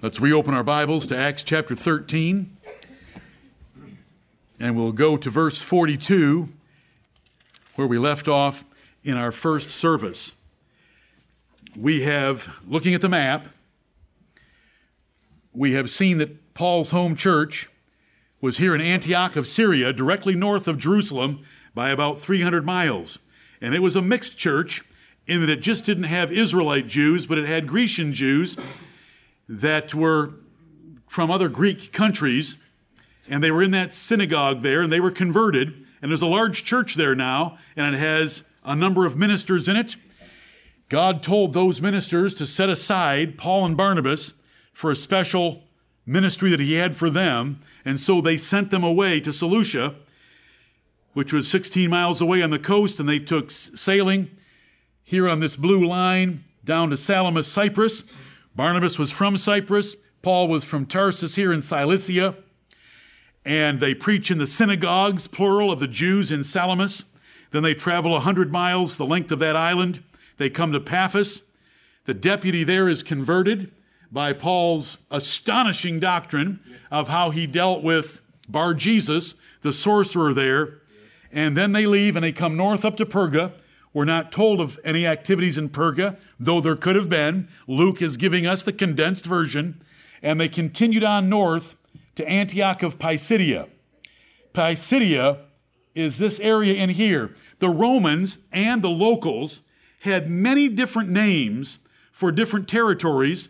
Let's reopen our Bibles to Acts chapter 13. And we'll go to verse 42, where we left off in our first service. We have, looking at the map, we have seen that Paul's home church was here in Antioch of Syria, directly north of Jerusalem by about 300 miles. And it was a mixed church in that it just didn't have Israelite Jews, but it had Grecian Jews that were from other Greek countries and they were in that synagogue there, and they were converted. And there's a large church there now, and it has a number of ministers in it. God told those ministers to set aside Paul and Barnabas for a special ministry that he had for them, and so they sent them away to Seleucia, which was 16 miles away on the coast, and they took sailing here on this blue line down to Salamis, Cyprus. Barnabas was from Cyprus, Paul was from Tarsus here in Cilicia and they preach in the synagogues, plural, of the Jews in Salamis. Then they travel a 100 miles, the length of that island. They come to Paphos. The deputy there is converted by Paul's astonishing doctrine of how he dealt with Bar Jesus, the sorcerer there. And then they leave and they come north up to Perga. We're not told of any activities in Perga, though there could have been. Luke is giving us the condensed version. And they continued on north to Antioch of Pisidia. Pisidia is this area in here. The Romans and the locals had many different names for different territories,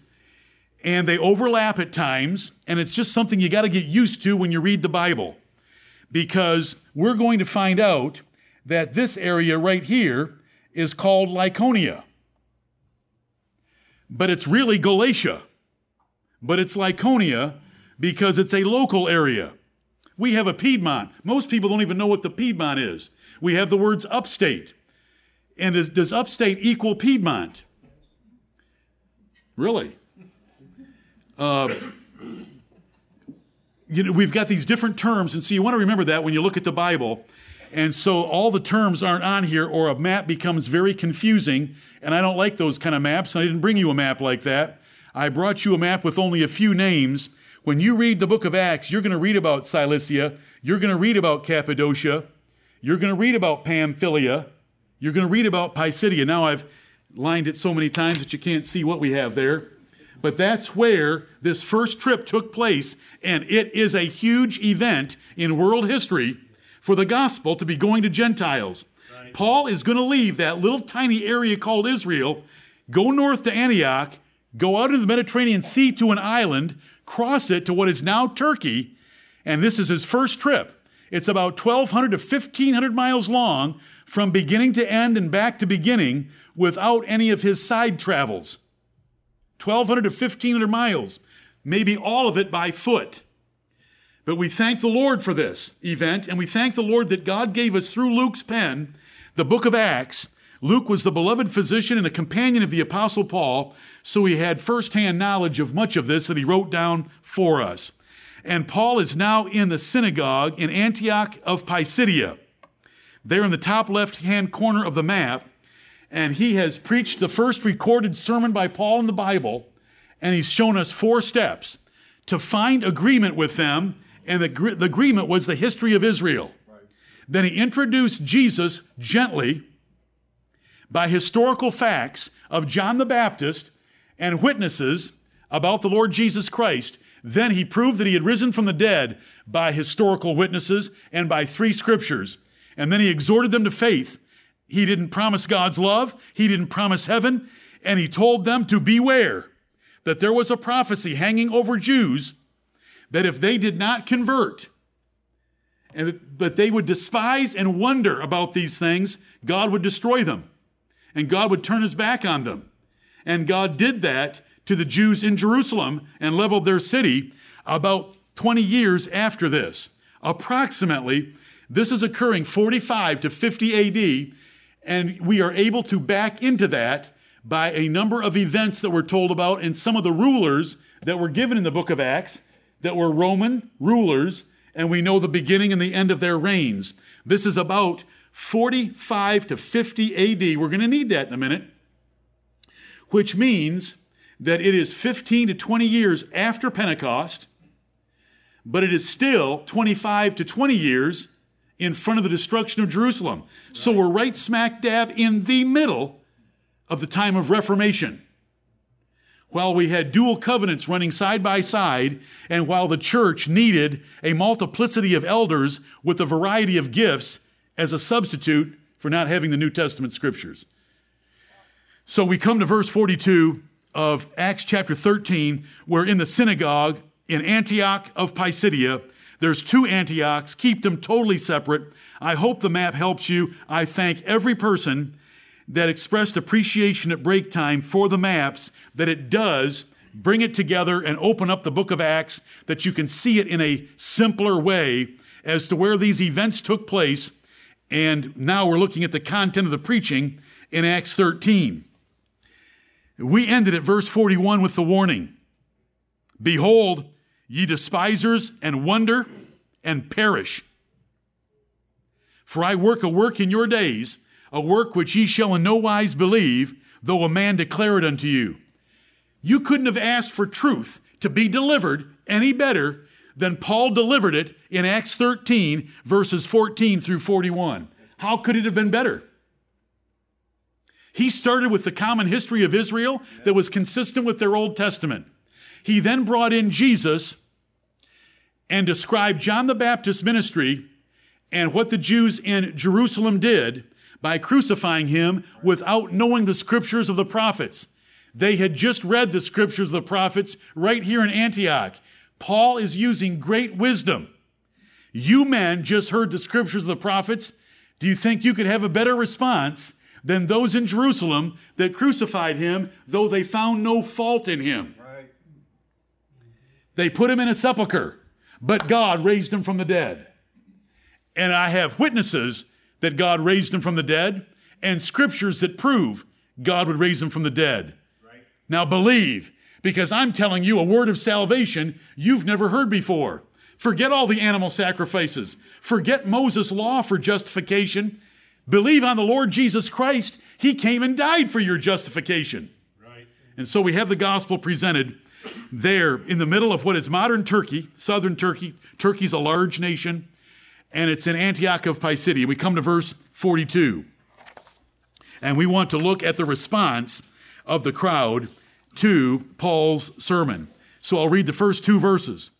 and they overlap at times, and it's just something you got to get used to when you read the Bible. Because we're going to find out that this area right here is called Lycaonia. But it's really Galatia. But it's Lycaonia because it's a local area. We have a Piedmont. Most people don't even know what the Piedmont is. We have the words upstate. And does, does upstate equal Piedmont? Really? Uh, you know, we've got these different terms, and so you want to remember that when you look at the Bible. And so all the terms aren't on here, or a map becomes very confusing. And I don't like those kind of maps. I didn't bring you a map like that. I brought you a map with only a few names when you read the book of Acts, you're going to read about Cilicia, you're going to read about Cappadocia, you're going to read about Pamphylia, you're going to read about Pisidia. Now I've lined it so many times that you can't see what we have there. But that's where this first trip took place, and it is a huge event in world history for the gospel to be going to Gentiles. Right. Paul is going to leave that little tiny area called Israel, go north to Antioch, go out into the Mediterranean Sea to an island, cross it to what is now Turkey, and this is his first trip. It's about 1,200 to 1,500 miles long from beginning to end and back to beginning without any of his side travels. 1,200 to 1,500 miles, maybe all of it by foot. But we thank the Lord for this event, and we thank the Lord that God gave us through Luke's pen the book of Acts. Luke was the beloved physician and a companion of the Apostle Paul, so he had firsthand knowledge of much of this that he wrote down for us. And Paul is now in the synagogue in Antioch of Pisidia. There in the top left hand corner of the map, and he has preached the first recorded sermon by Paul in the Bible, and he's shown us four steps to find agreement with them, and the, the agreement was the history of Israel. Right. Then he introduced Jesus gently by historical facts of John the Baptist and witnesses about the Lord Jesus Christ, then he proved that he had risen from the dead by historical witnesses and by three scriptures. And then he exhorted them to faith. He didn't promise God's love, he didn't promise heaven, and he told them to beware that there was a prophecy hanging over Jews that if they did not convert, and that they would despise and wonder about these things, God would destroy them. And God would turn his back on them. And God did that to the Jews in Jerusalem and leveled their city about 20 years after this. Approximately, this is occurring 45 to 50 AD, and we are able to back into that by a number of events that we're told about and some of the rulers that were given in the book of Acts that were Roman rulers, and we know the beginning and the end of their reigns. This is about 45 to 50 AD. We're going to need that in a minute which means that it is 15 to 20 years after Pentecost, but it is still 25 to 20 years in front of the destruction of Jerusalem. Right. So we're right smack dab in the middle of the time of Reformation. While we had dual covenants running side by side, and while the church needed a multiplicity of elders with a variety of gifts as a substitute for not having the New Testament scriptures. So we come to verse 42 of Acts chapter 13, where in the synagogue in Antioch of Pisidia, there's two Antiochs. Keep them totally separate. I hope the map helps you. I thank every person that expressed appreciation at break time for the maps, that it does bring it together and open up the book of Acts, that you can see it in a simpler way as to where these events took place. And now we're looking at the content of the preaching in Acts 13. We ended at verse 41 with the warning Behold, ye despisers, and wonder and perish. For I work a work in your days, a work which ye shall in no wise believe, though a man declare it unto you. You couldn't have asked for truth to be delivered any better than Paul delivered it in Acts 13, verses 14 through 41. How could it have been better? He started with the common history of Israel that was consistent with their Old Testament. He then brought in Jesus and described John the Baptist's ministry and what the Jews in Jerusalem did by crucifying him without knowing the scriptures of the prophets. They had just read the scriptures of the prophets right here in Antioch. Paul is using great wisdom. You men just heard the scriptures of the prophets. Do you think you could have a better response than those in Jerusalem that crucified him, though they found no fault in him? Right. They put him in a sepulchre, but God raised him from the dead. And I have witnesses that God raised him from the dead and scriptures that prove God would raise him from the dead. Right. Now believe, because I'm telling you a word of salvation you've never heard before. Forget all the animal sacrifices. Forget Moses' law for justification. Believe on the Lord Jesus Christ. He came and died for your justification. Right. And so we have the gospel presented there in the middle of what is modern Turkey, southern Turkey. Turkey's a large nation and it's in Antioch of Pisidia. We come to verse 42. And we want to look at the response of the crowd to Paul's sermon. So I'll read the first two verses.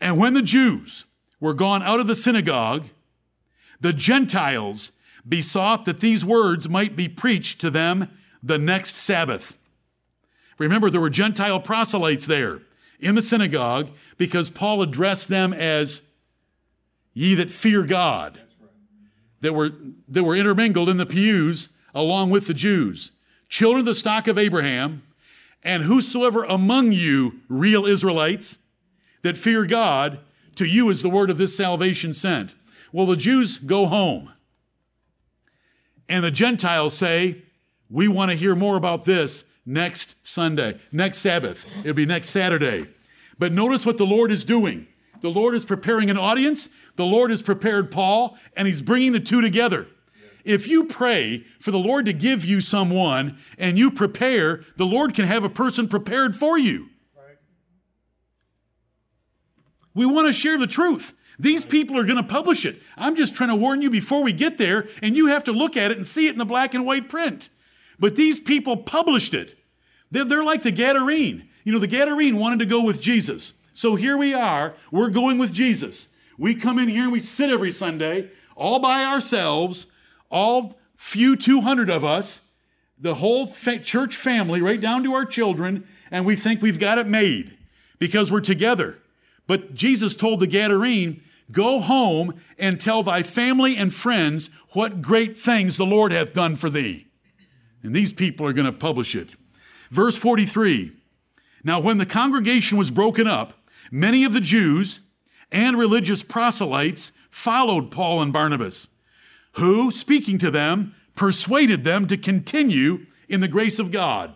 And when the Jews were gone out of the synagogue, the Gentiles besought that these words might be preached to them the next Sabbath. Remember, there were Gentile proselytes there in the synagogue because Paul addressed them as ye that fear God, that were, that were intermingled in the pews along with the Jews, children of the stock of Abraham, and whosoever among you, real Israelites, that fear God, to you is the word of this salvation sent. Well, the Jews go home. And the Gentiles say, We want to hear more about this next Sunday, next Sabbath. It'll be next Saturday. But notice what the Lord is doing. The Lord is preparing an audience the Lord has prepared Paul, and he's bringing the two together. If you pray for the Lord to give you someone and you prepare, the Lord can have a person prepared for you. We want to share the truth. These people are going to publish it. I'm just trying to warn you before we get there, and you have to look at it and see it in the black and white print. But these people published it. They're, they're like the Gadarene. You know, the Gadarene wanted to go with Jesus. So here we are, we're going with Jesus. We come in here and we sit every Sunday all by ourselves, all few 200 of us, the whole fa- church family, right down to our children, and we think we've got it made because we're together. But Jesus told the Gadarene, Go home and tell thy family and friends what great things the Lord hath done for thee. And these people are going to publish it. Verse 43 Now, when the congregation was broken up, many of the Jews, and religious proselytes followed Paul and Barnabas, who, speaking to them, persuaded them to continue in the grace of God.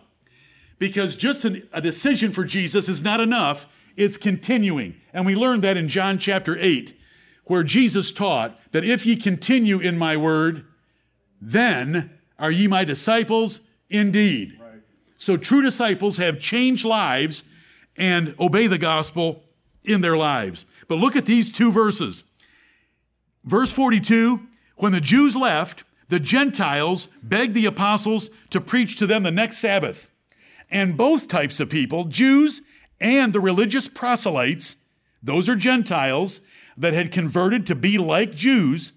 Because just a decision for Jesus is not enough, it's continuing. And we learned that in John chapter 8, where Jesus taught that if ye continue in my word, then are ye my disciples indeed. Right. So true disciples have changed lives and obey the gospel in their lives. But look at these two verses. Verse 42 When the Jews left, the Gentiles begged the apostles to preach to them the next Sabbath. And both types of people, Jews and the religious proselytes, those are Gentiles that had converted to be like Jews,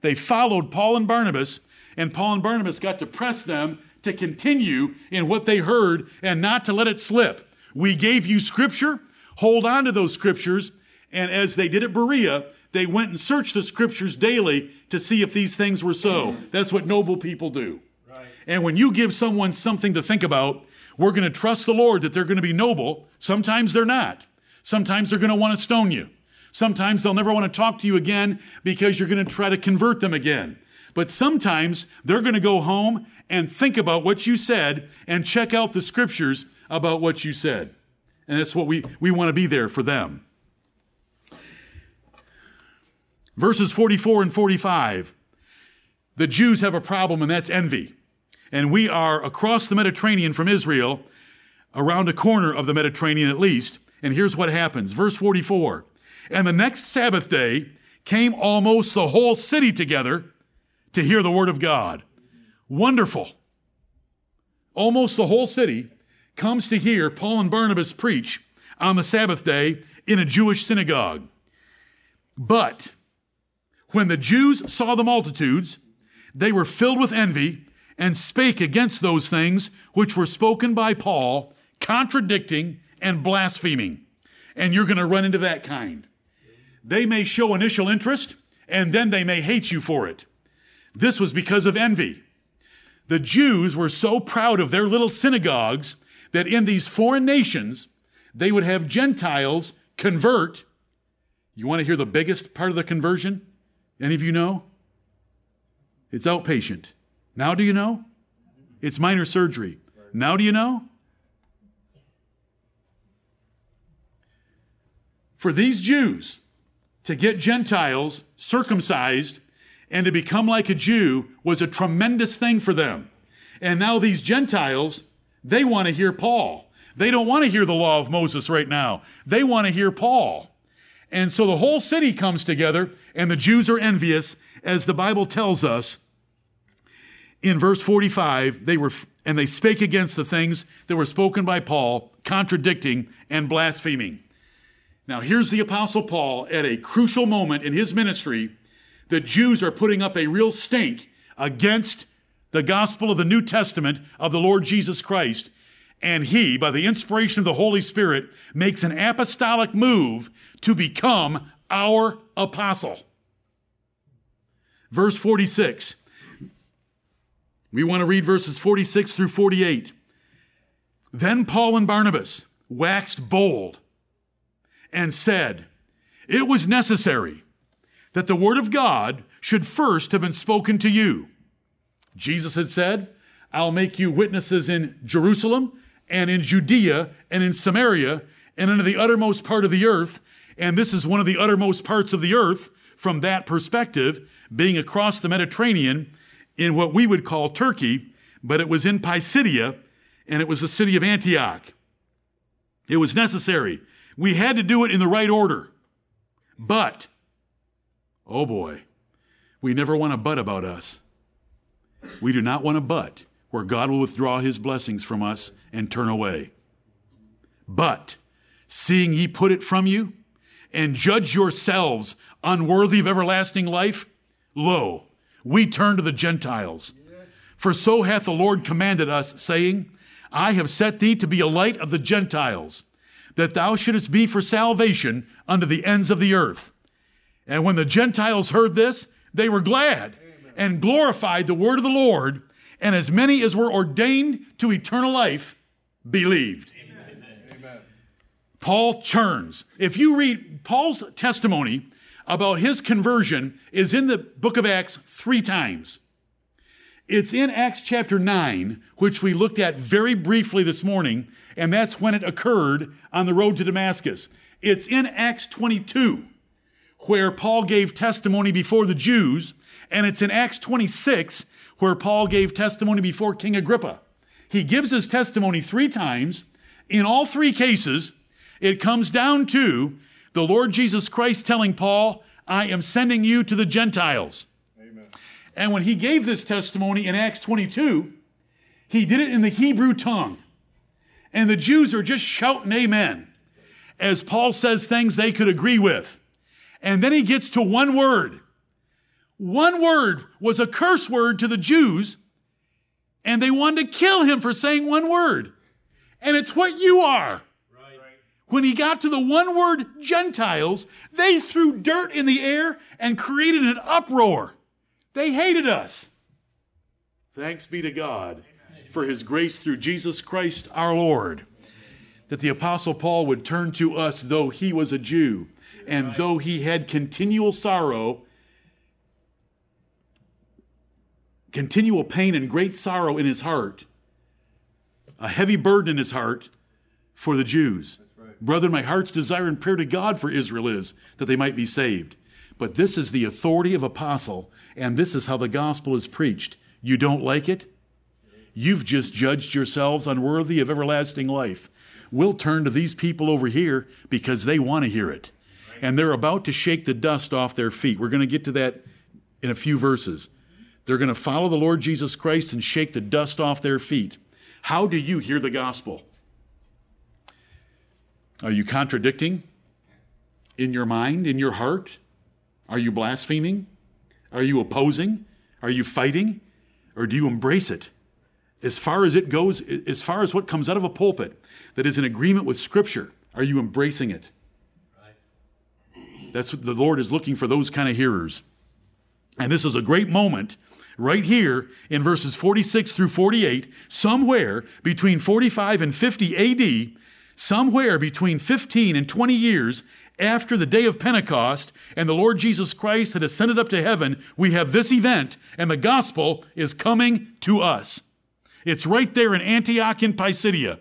they followed Paul and Barnabas, and Paul and Barnabas got to press them to continue in what they heard and not to let it slip. We gave you scripture, hold on to those scriptures, and as they did at Berea, they went and searched the scriptures daily to see if these things were so. That's what noble people do. Right. And when you give someone something to think about, we're going to trust the Lord that they're going to be noble. Sometimes they're not. Sometimes they're going to want to stone you. Sometimes they'll never want to talk to you again because you're going to try to convert them again. But sometimes they're going to go home and think about what you said and check out the scriptures about what you said. And that's what we, we want to be there for them. Verses 44 and 45. The Jews have a problem, and that's envy. And we are across the Mediterranean from Israel, around a corner of the Mediterranean at least. And here's what happens. Verse 44 And the next Sabbath day came almost the whole city together to hear the word of God. Wonderful. Almost the whole city comes to hear Paul and Barnabas preach on the Sabbath day in a Jewish synagogue. But when the Jews saw the multitudes, they were filled with envy and spake against those things which were spoken by Paul, contradicting and blaspheming. And you're going to run into that kind. They may show initial interest, and then they may hate you for it. This was because of envy. The Jews were so proud of their little synagogues that in these foreign nations, they would have Gentiles convert. You want to hear the biggest part of the conversion? Any of you know? It's outpatient. Now do you know? It's minor surgery. Now do you know? For these Jews to get Gentiles circumcised and to become like a Jew was a tremendous thing for them. And now these Gentiles, they want to hear Paul. They don't want to hear the law of Moses right now. They want to hear Paul. And so the whole city comes together, and the Jews are envious, as the Bible tells us in verse 45, they were, and they spake against the things that were spoken by Paul, contradicting and blaspheming. Now, here's the Apostle Paul at a crucial moment in his ministry. The Jews are putting up a real stink against the gospel of the New Testament of the Lord Jesus Christ. And he, by the inspiration of the Holy Spirit, makes an apostolic move to become our apostle. Verse 46 we want to read verses 46 through 48. Then Paul and Barnabas waxed bold and said, It was necessary that the word of God should first have been spoken to you. Jesus had said, I'll make you witnesses in Jerusalem and in Judea and in Samaria and into the uttermost part of the earth. And this is one of the uttermost parts of the earth from that perspective, being across the Mediterranean in what we would call Turkey, but it was in Pisidia, and it was the city of Antioch. It was necessary. We had to do it in the right order. But, oh boy, we never want a but about us. We do not want a but where God will withdraw his blessings from us and turn away. But, seeing ye put it from you, and judge yourselves unworthy of everlasting life, lo, we turn to the Gentiles. For so hath the Lord commanded us, saying, I have set thee to be a light of the Gentiles, that thou shouldest be for salvation unto the ends of the earth. And when the Gentiles heard this, they were glad and glorified the word of the Lord, and as many as were ordained to eternal life believed. Paul turns. If you read Paul's testimony, about his conversion is in the book of Acts three times. It's in Acts chapter 9, which we looked at very briefly this morning, and that's when it occurred on the road to Damascus. It's in Acts 22, where Paul gave testimony before the Jews, and it's in Acts 26, where Paul gave testimony before King Agrippa. He gives his testimony three times. In all three cases, it comes down to the Lord Jesus Christ telling Paul, I am sending you to the Gentiles. Amen. And when he gave this testimony in Acts 22, he did it in the Hebrew tongue. And the Jews are just shouting amen as Paul says things they could agree with. And then he gets to one word. One word was a curse word to the Jews, and they wanted to kill him for saying one word. And it's what you are. When he got to the one word Gentiles, they threw dirt in the air and created an uproar. They hated us. Thanks be to God for his grace through Jesus Christ our Lord. That the Apostle Paul would turn to us, though he was a Jew, and though he had continual sorrow, continual pain and great sorrow in his heart, a heavy burden in his heart for the Jews. Right. Brethren, my heart's desire and prayer to God for Israel is that they might be saved. But this is the authority of apostle, and this is how the gospel is preached. You don't like it? You've just judged yourselves unworthy of everlasting life. We'll turn to these people over here because they want to hear it. And they're about to shake the dust off their feet. We're going to get to that in a few verses. They're going to follow the Lord Jesus Christ and shake the dust off their feet. How do you hear the gospel? Are you contradicting in your mind, in your heart? Are you blaspheming? Are you opposing? Are you fighting? Or do you embrace it? As far as it goes, as far as what comes out of a pulpit that is in agreement with Scripture, are you embracing it? That's what the Lord is looking for those kind of hearers. And this is a great moment right here in verses 46 through 48, somewhere between 45 and 50 AD, somewhere between 15 and 20 years after the day of Pentecost and the Lord Jesus Christ had ascended up to heaven, we have this event and the gospel is coming to us. It's right there in Antioch in Pisidia.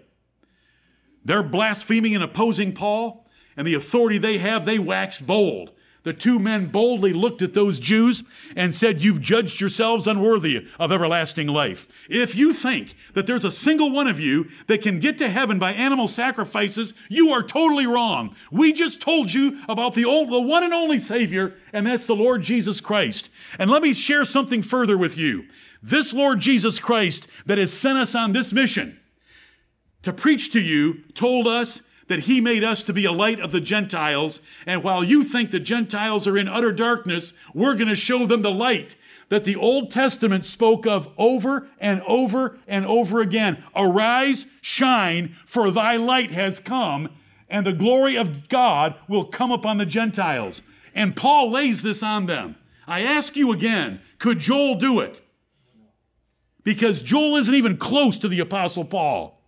They're blaspheming and opposing Paul, and the authority they have, they waxed bold the two men boldly looked at those Jews and said, You've judged yourselves unworthy of everlasting life. If you think that there's a single one of you that can get to heaven by animal sacrifices, you are totally wrong. We just told you about the, old, the one and only Savior, and that's the Lord Jesus Christ. And let me share something further with you. This Lord Jesus Christ that has sent us on this mission to preach to you told us that he made us to be a light of the Gentiles. And while you think the Gentiles are in utter darkness, we're going to show them the light that the Old Testament spoke of over and over and over again. Arise, shine, for thy light has come, and the glory of God will come upon the Gentiles. And Paul lays this on them. I ask you again, could Joel do it? Because Joel isn't even close to the Apostle Paul.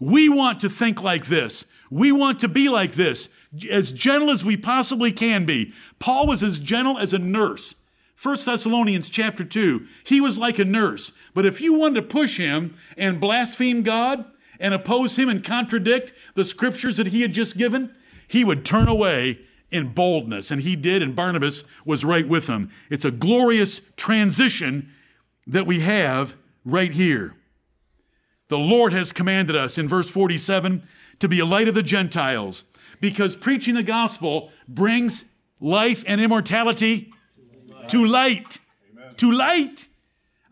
We want to think like this. We want to be like this, as gentle as we possibly can be. Paul was as gentle as a nurse. 1 Thessalonians chapter 2, he was like a nurse. But if you wanted to push him and blaspheme God and oppose him and contradict the scriptures that he had just given, he would turn away in boldness. And he did, and Barnabas was right with him. It's a glorious transition that we have right here. The Lord has commanded us in verse 47 to be a light of the Gentiles because preaching the gospel brings life and immortality to light. To light.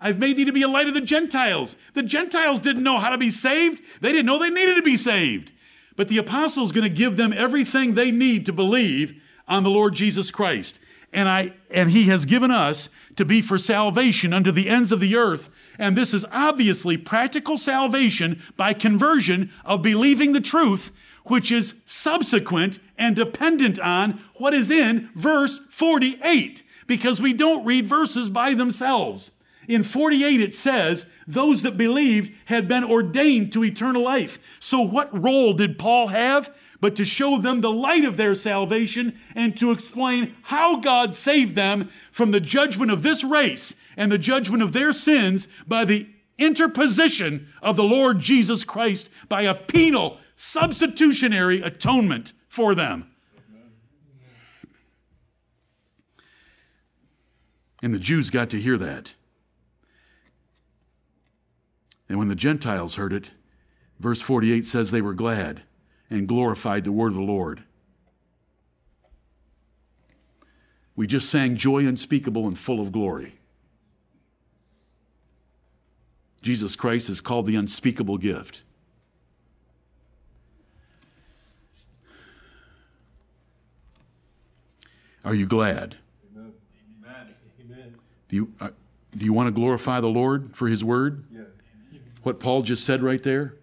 I've made thee to be a light of the Gentiles. The Gentiles didn't know how to be saved, they didn't know they needed to be saved. But the apostle's going to give them everything they need to believe on the Lord Jesus Christ. And I and he has given us to be for salvation unto the ends of the earth and this is obviously practical salvation by conversion of believing the truth, which is subsequent and dependent on what is in verse 48, because we don't read verses by themselves. In 48, it says, those that believed had been ordained to eternal life. So, what role did Paul have? But to show them the light of their salvation and to explain how God saved them from the judgment of this race and the judgment of their sins by the interposition of the Lord Jesus Christ by a penal substitutionary atonement for them. And the Jews got to hear that. And when the Gentiles heard it, verse 48 says they were glad and glorified the word of the Lord. We just sang joy unspeakable and full of glory. Jesus Christ is called the unspeakable gift. Are you glad? Amen. Amen. Do you, uh, do you want to glorify the Lord for his word? Yeah. What Paul just said right there?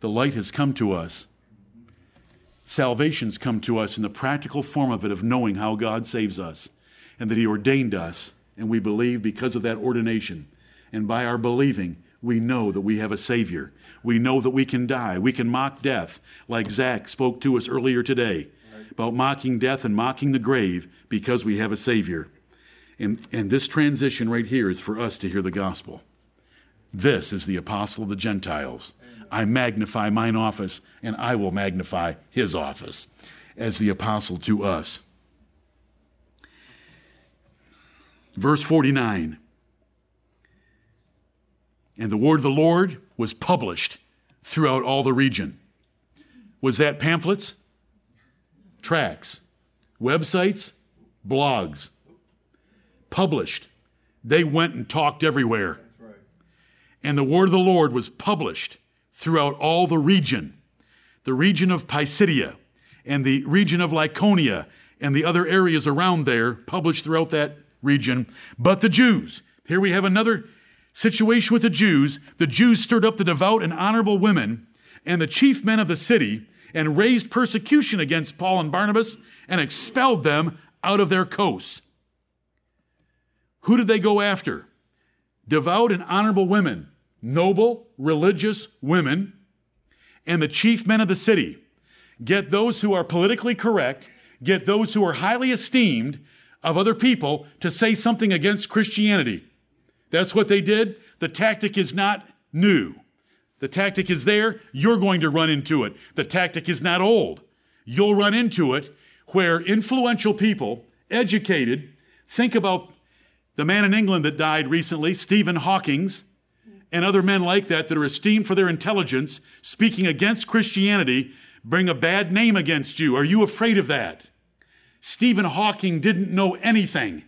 The light has come to us. Salvation's come to us in the practical form of it, of knowing how God saves us and that he ordained us, and we believe because of that ordination. And by our believing, we know that we have a Savior. We know that we can die. We can mock death, like Zach spoke to us earlier today about mocking death and mocking the grave because we have a Savior. And, and this transition right here is for us to hear the gospel. This is the apostle of the Gentiles. I magnify mine office, and I will magnify his office as the apostle to us. Verse 49 And the word of the Lord was published throughout all the region. Was that pamphlets? tracts, websites, blogs, published. They went and talked everywhere. Right. And the word of the Lord was published throughout all the region the region of Pisidia and the region of Lycaonia and the other areas around there, published throughout that region. But the Jews, here we have another situation with the Jews. The Jews stirred up the devout and honorable women and the chief men of the city and raised persecution against Paul and Barnabas and expelled them out of their coasts. Who did they go after? Devout and honorable women, noble, religious women, and the chief men of the city. Get those who are politically correct, get those who are highly esteemed of other people to say something against Christianity. That's what they did. The tactic is not new. The tactic is there, you're going to run into it. The tactic is not old. You'll run into it where influential people, educated, think about the man in England that died recently, Stephen Hawking's, and other men like that that are esteemed for their intelligence, speaking against Christianity, bring a bad name against you. Are you afraid of that? Stephen Hawking didn't know anything.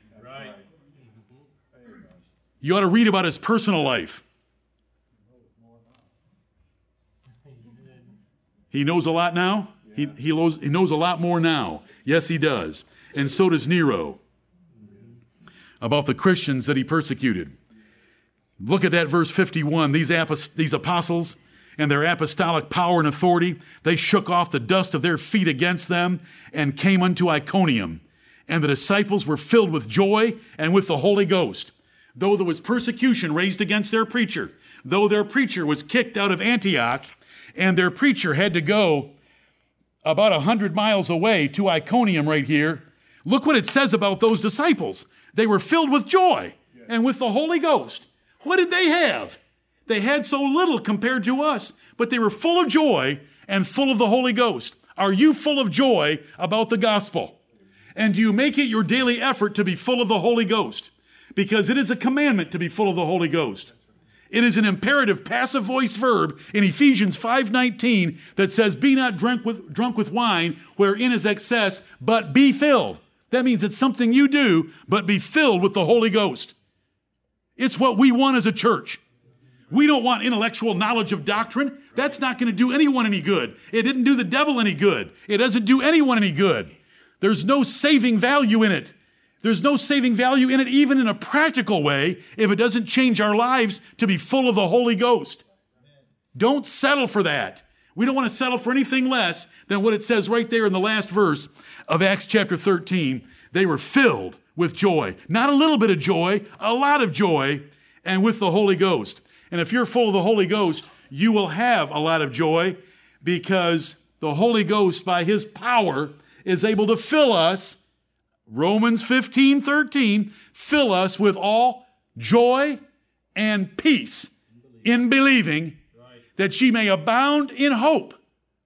You ought to read about his personal life. He knows a lot now. He, he, knows, he knows a lot more now. Yes, he does. And so does Nero about the Christians that he persecuted. Look at that verse 51. These, apost- these apostles and their apostolic power and authority, they shook off the dust of their feet against them and came unto Iconium. And the disciples were filled with joy and with the Holy Ghost. Though there was persecution raised against their preacher, though their preacher was kicked out of Antioch, and their preacher had to go about a hundred miles away to Iconium right here. Look what it says about those disciples. They were filled with joy and with the Holy Ghost. What did they have? They had so little compared to us, but they were full of joy and full of the Holy Ghost. Are you full of joy about the gospel? And do you make it your daily effort to be full of the Holy Ghost? Because it is a commandment to be full of the Holy Ghost. It is an imperative passive voice verb in Ephesians 5:19 that says, "Be not drunk with, drunk with wine, wherein is excess, but be filled." That means it's something you do, but be filled with the Holy Ghost. It's what we want as a church. We don't want intellectual knowledge of doctrine. That's not going to do anyone any good. It didn't do the devil any good. It doesn't do anyone any good. There's no saving value in it. There's no saving value in it, even in a practical way, if it doesn't change our lives to be full of the Holy Ghost. Don't settle for that. We don't want to settle for anything less than what it says right there in the last verse of Acts chapter 13. They were filled with joy. Not a little bit of joy, a lot of joy, and with the Holy Ghost. And if you're full of the Holy Ghost, you will have a lot of joy because the Holy Ghost, by His power, is able to fill us Romans 15, 13, fill us with all joy and peace in believing that ye may abound in hope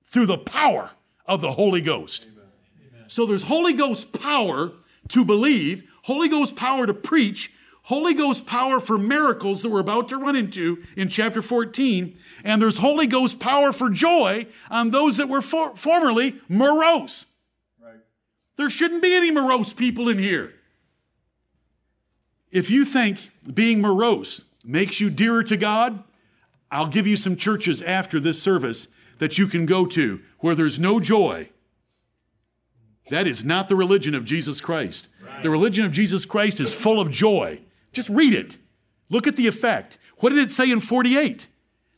through the power of the Holy Ghost. So there's Holy Ghost power to believe, Holy Ghost power to preach, Holy Ghost power for miracles that we're about to run into in chapter 14, and there's Holy Ghost power for joy on those that were for- formerly morose. There shouldn't be any morose people in here. If you think being morose makes you dearer to God, I'll give you some churches after this service that you can go to where there's no joy. That is not the religion of Jesus Christ. Right. The religion of Jesus Christ is full of joy. Just read it. Look at the effect. What did it say in 48?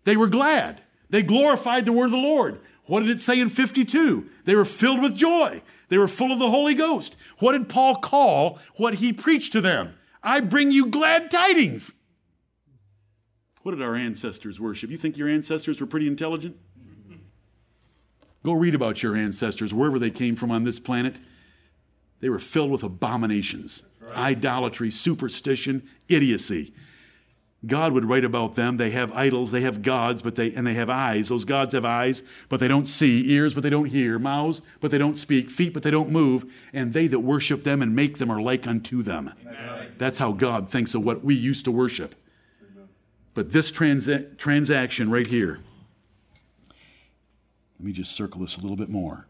They were glad. They glorified the word of the Lord. What did it say in 52? They were filled with joy. They were full of the Holy Ghost. What did Paul call what he preached to them? I bring you glad tidings. What did our ancestors worship? You think your ancestors were pretty intelligent? Go read about your ancestors, wherever they came from on this planet. They were filled with abominations, right. idolatry, superstition, idiocy. God would write about them. They have idols, they have gods, but they and they have eyes. Those gods have eyes, but they don't see, ears, but they don't hear, mouths, but they don't speak, feet, but they don't move, and they that worship them and make them are like unto them. Amen. That's how God thinks of what we used to worship. But this transa- transaction right here, let me just circle this a little bit more.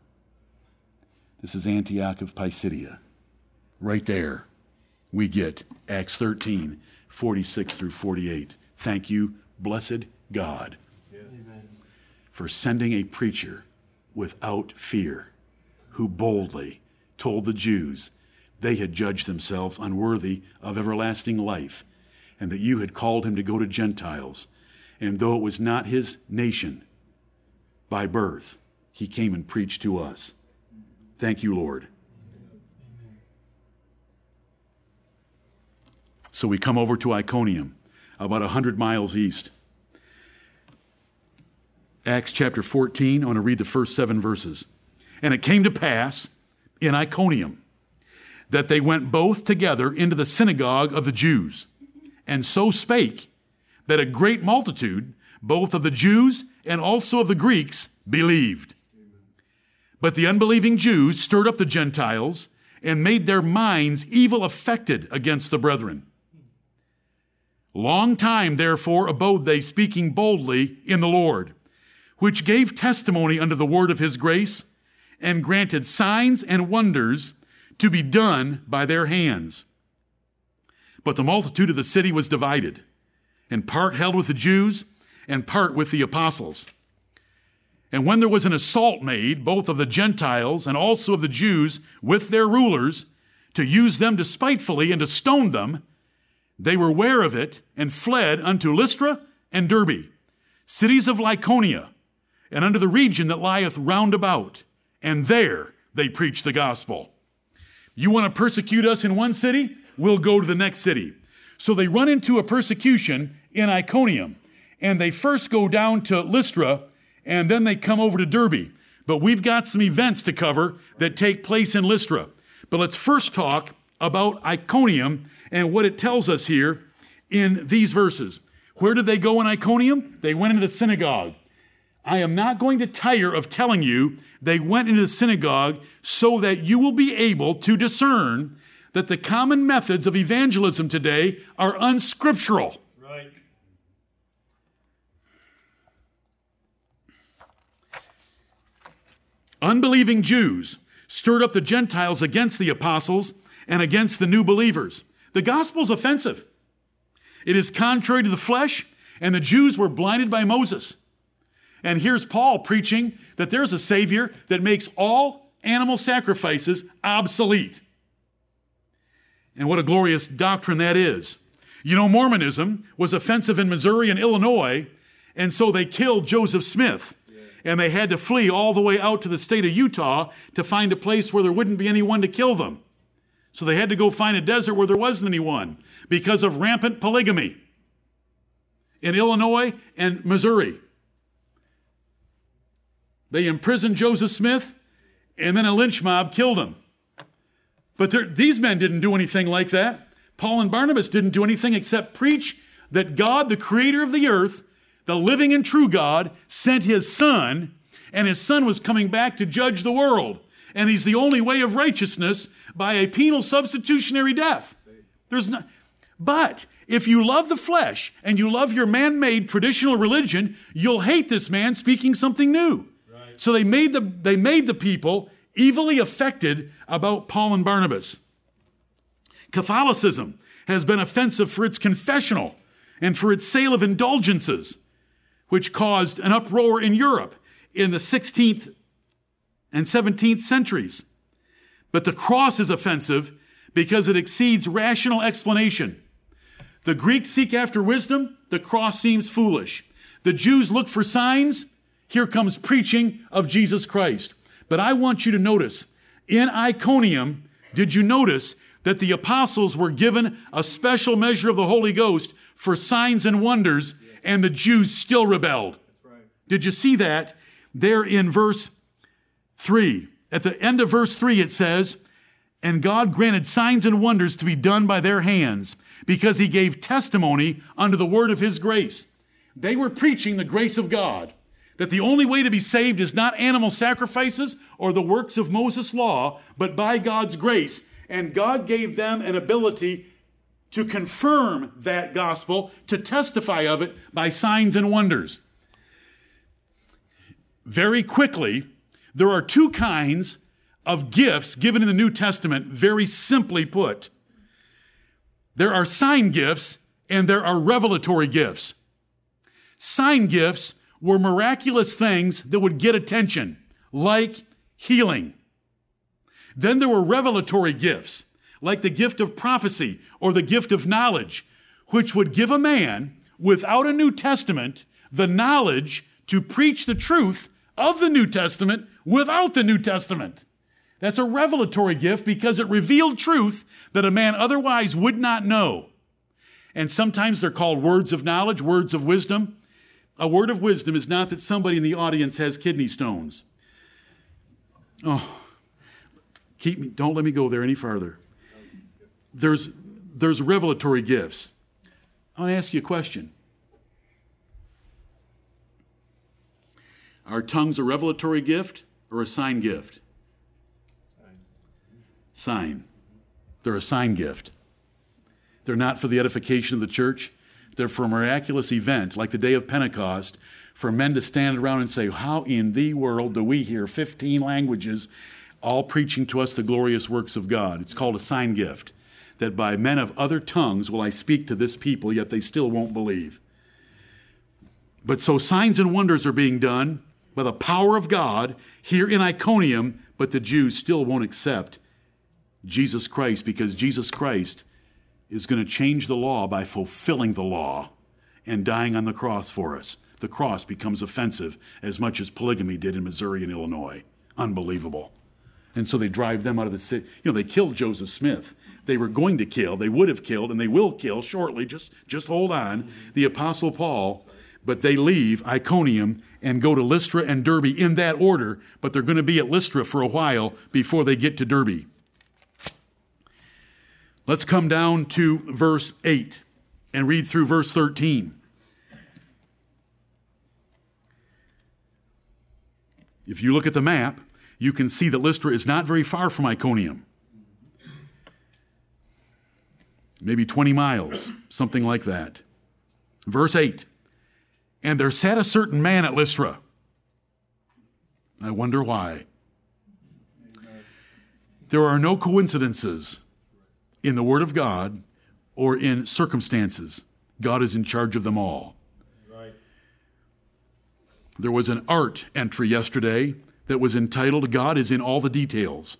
This is Antioch of Pisidia. Right there, we get Acts 13, 46 through 48. Thank you, blessed God, for sending a preacher without fear who boldly told the Jews they had judged themselves unworthy of everlasting life and that you had called him to go to Gentiles. And though it was not his nation by birth, he came and preached to us. Thank you, Lord. So we come over to Iconium, about 100 miles east. Acts chapter 14, I want to read the first seven verses. And it came to pass in Iconium that they went both together into the synagogue of the Jews and so spake that a great multitude, both of the Jews and also of the Greeks, believed. But the unbelieving Jews stirred up the Gentiles and made their minds evil affected against the brethren. Long time, therefore, abode they speaking boldly in the Lord, which gave testimony unto the word of his grace, and granted signs and wonders to be done by their hands. But the multitude of the city was divided, and part held with the Jews, and part with the apostles. And when there was an assault made, both of the Gentiles and also of the Jews, with their rulers, to use them despitefully and to stone them, they were ware of it and fled unto Lystra and Derbe, cities of Lycaonia, and unto the region that lieth round about. And there they preached the gospel. You want to persecute us in one city? we'll go to the next city. So they run into a persecution in Iconium, and they first go down to Lystra, and then they come over to Derbe. But we've got some events to cover that take place in Lystra. But let's first talk about Iconium and what it tells us here in these verses. Where did they go in Iconium? They went into the synagogue. I am not going to tire of telling you they went into the synagogue so that you will be able to discern that the common methods of evangelism today are unscriptural. Right. Unbelieving Jews stirred up the Gentiles against the apostles and against the new believers. The gospel is offensive. It is contrary to the flesh, and the Jews were blinded by Moses. And here's Paul preaching that there's a Savior that makes all animal sacrifices obsolete. And what a glorious doctrine that is. You know, Mormonism was offensive in Missouri and Illinois, and so they killed Joseph Smith. And they had to flee all the way out to the state of Utah to find a place where there wouldn't be anyone to kill them. So they had to go find a desert where there wasn't anyone because of rampant polygamy in Illinois and Missouri. They imprisoned Joseph Smith, and then a lynch mob killed him. But these men didn't do anything like that. Paul and Barnabas didn't do anything except preach that God, the creator of the earth, the living and true God, sent his son, and his son was coming back to judge the world. And he's the only way of righteousness by a penal substitutionary death. There's not, But if you love the flesh and you love your man made traditional religion, you'll hate this man speaking something new. Right. So they made, the, they made the people evilly affected about Paul and Barnabas. Catholicism has been offensive for its confessional and for its sale of indulgences, which caused an uproar in Europe in the 16th and 17th centuries. But the cross is offensive because it exceeds rational explanation. The Greeks seek after wisdom, the cross seems foolish. The Jews look for signs, here comes preaching of Jesus Christ. But I want you to notice in Iconium, did you notice that the apostles were given a special measure of the Holy Ghost for signs and wonders, and the Jews still rebelled? Did you see that there in verse 3? At the end of verse 3, it says, And God granted signs and wonders to be done by their hands, because he gave testimony unto the word of his grace. They were preaching the grace of God, that the only way to be saved is not animal sacrifices or the works of Moses' law, but by God's grace. And God gave them an ability to confirm that gospel, to testify of it by signs and wonders. Very quickly, there are two kinds of gifts given in the New Testament, very simply put. There are sign gifts and there are revelatory gifts. Sign gifts were miraculous things that would get attention, like healing. Then there were revelatory gifts, like the gift of prophecy or the gift of knowledge, which would give a man without a New Testament the knowledge to preach the truth of the New Testament without the New Testament. That's a revelatory gift because it revealed truth that a man otherwise would not know. And sometimes they're called words of knowledge, words of wisdom. A word of wisdom is not that somebody in the audience has kidney stones. Oh, keep me, don't let me go there any further. There's, there's revelatory gifts. I want to ask you a question. Are tongues a revelatory gift or a sign gift? Sign. They're a sign gift. They're not for the edification of the church. They're for a miraculous event like the day of Pentecost for men to stand around and say, How in the world do we hear 15 languages all preaching to us the glorious works of God? It's called a sign gift. That by men of other tongues will I speak to this people, yet they still won't believe. But so signs and wonders are being done by the power of God here in Iconium, but the Jews still won't accept Jesus Christ because Jesus Christ is going to change the law by fulfilling the law and dying on the cross for us. The cross becomes offensive as much as polygamy did in Missouri and Illinois. Unbelievable. And so they drive them out of the city. You know, they killed Joseph Smith. They were going to kill, they would have killed, and they will kill shortly. Just, just hold on. The Apostle Paul, but they leave Iconium and go to Lystra and Derbe in that order, but they're going to be at Lystra for a while before they get to Derbe. Let's come down to verse 8 and read through verse 13. If you look at the map, you can see that Lystra is not very far from Iconium. Maybe 20 miles, something like that. Verse 8 And there sat a certain man at Lystra. I wonder why. There are no coincidences in the Word of God or in circumstances. God is in charge of them all. Right. There was an art entry yesterday that was entitled God is in all the details.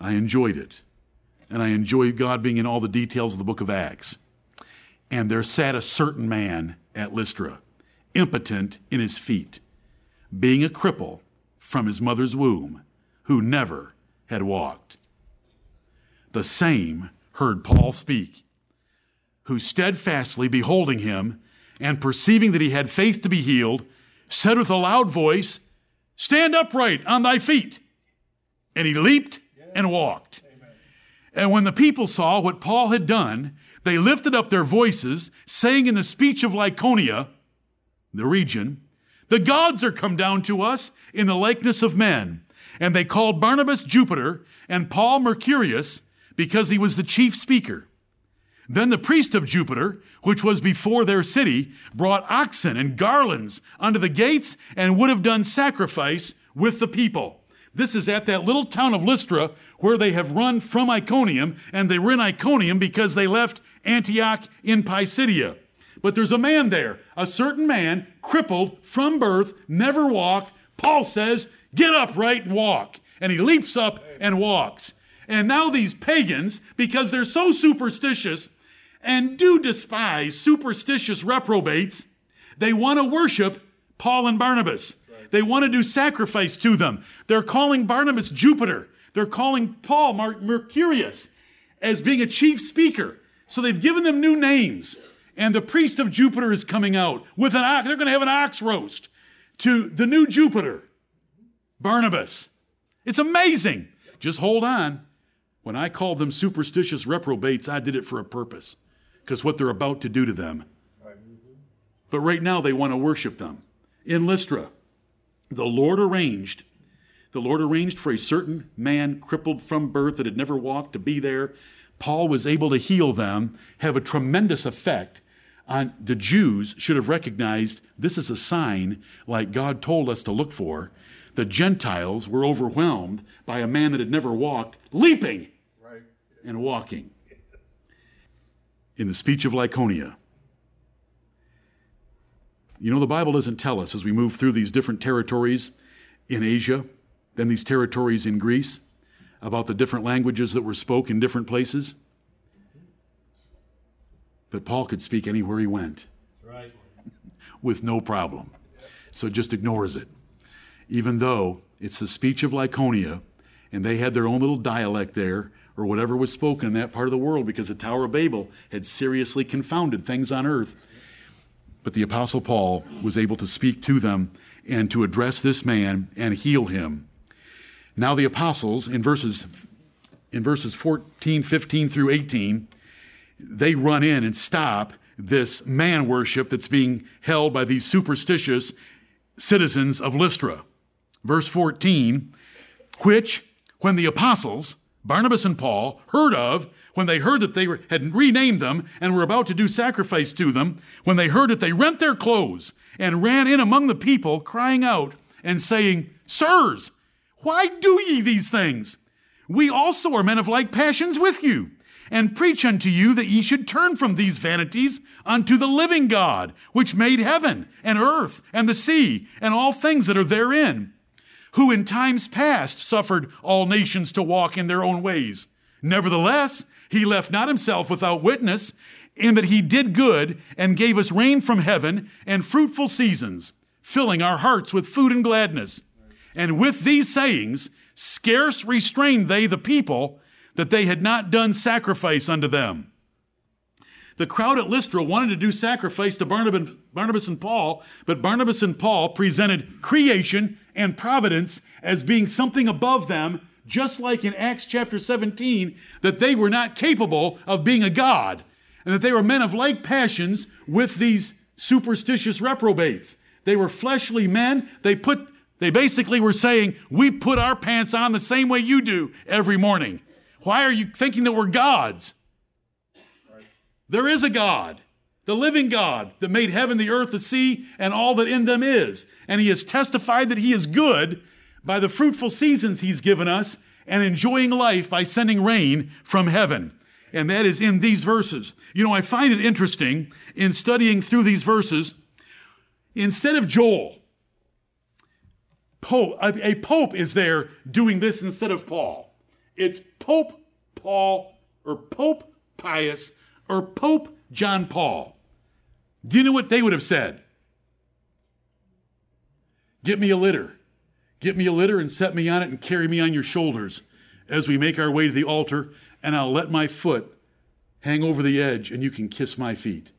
I enjoyed it. And I enjoy God being in all the details of the book of Acts. And there sat a certain man at Lystra, impotent in his feet, being a cripple from his mother's womb, who never had walked. The same heard Paul speak, who steadfastly beholding him and perceiving that he had faith to be healed, said with a loud voice, Stand upright on thy feet. And he leaped and walked. And when the people saw what Paul had done, they lifted up their voices, saying in the speech of Lycaonia, the region, The gods are come down to us in the likeness of men. And they called Barnabas Jupiter and Paul Mercurius because he was the chief speaker. Then the priest of Jupiter, which was before their city, brought oxen and garlands unto the gates and would have done sacrifice with the people. This is at that little town of Lystra where they have run from Iconium, and they were in Iconium because they left Antioch in Pisidia. But there's a man there, a certain man, crippled from birth, never walked. Paul says, Get up right and walk. And he leaps up and walks. And now these pagans, because they're so superstitious and do despise superstitious reprobates, they want to worship Paul and Barnabas. They want to do sacrifice to them. They're calling Barnabas Jupiter. They're calling Paul Mercurius as being a chief speaker. So they've given them new names. And the priest of Jupiter is coming out with an ox. They're going to have an ox roast to the new Jupiter, Barnabas. It's amazing. Just hold on. When I called them superstitious reprobates, I did it for a purpose because what they're about to do to them. But right now they want to worship them. In Lystra, the Lord arranged, the Lord arranged for a certain man crippled from birth that had never walked to be there. Paul was able to heal them, have a tremendous effect on the Jews should have recognized this is a sign like God told us to look for. The Gentiles were overwhelmed by a man that had never walked, leaping right. and walking. In the speech of Lycaonia, you know, the Bible doesn't tell us as we move through these different territories in Asia, then these territories in Greece, about the different languages that were spoken in different places. But Paul could speak anywhere he went right. with no problem. So just ignores it. Even though it's the speech of Lycaonia, and they had their own little dialect there, or whatever was spoken in that part of the world, because the Tower of Babel had seriously confounded things on earth. But the Apostle Paul was able to speak to them and to address this man and heal him. Now, the apostles, in verses, in verses 14, 15 through 18, they run in and stop this man worship that's being held by these superstitious citizens of Lystra. Verse 14, which, when the apostles, Barnabas and Paul, heard of, when they heard that they had renamed them and were about to do sacrifice to them, when they heard it, they rent their clothes and ran in among the people, crying out and saying, Sirs, why do ye these things? We also are men of like passions with you and preach unto you that ye should turn from these vanities unto the living God, which made heaven and earth and the sea and all things that are therein, who in times past suffered all nations to walk in their own ways. Nevertheless, he left not himself without witness, in that he did good and gave us rain from heaven and fruitful seasons, filling our hearts with food and gladness. And with these sayings, scarce restrained they the people that they had not done sacrifice unto them. The crowd at Lystra wanted to do sacrifice to Barnabas and Paul, but Barnabas and Paul presented creation and providence as being something above them, just like in Acts chapter 17, that they were not capable of being a God, and that they were men of like passions with these superstitious reprobates. They were fleshly men. They put they basically were saying, We put our pants on the same way you do every morning. Why are you thinking that we're gods? There is a God, the living God that made heaven, the earth, the sea, and all that in them is. And he has testified that he is good by the fruitful seasons he's given us and enjoying life by sending rain from heaven. And that is in these verses. You know, I find it interesting in studying through these verses, instead of Joel, Pope, a pope is there doing this instead of Paul. It's Pope Paul or Pope Pius or Pope John Paul. Do you know what they would have said? Get me a litter. Get me a litter and set me on it and carry me on your shoulders as we make our way to the altar, and I'll let my foot hang over the edge and you can kiss my feet.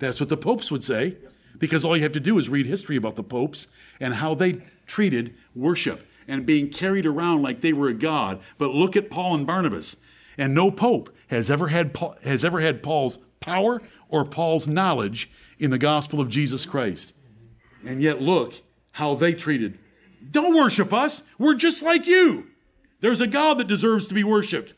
That's what the popes would say, because all you have to do is read history about the popes and how they treated worship and being carried around like they were a god. But look at Paul and Barnabas. And no pope has ever had has ever had Paul's power or Paul's knowledge in the gospel of Jesus Christ. And yet look how they treated. Don't worship us. We're just like you. There's a God that deserves to be worshiped.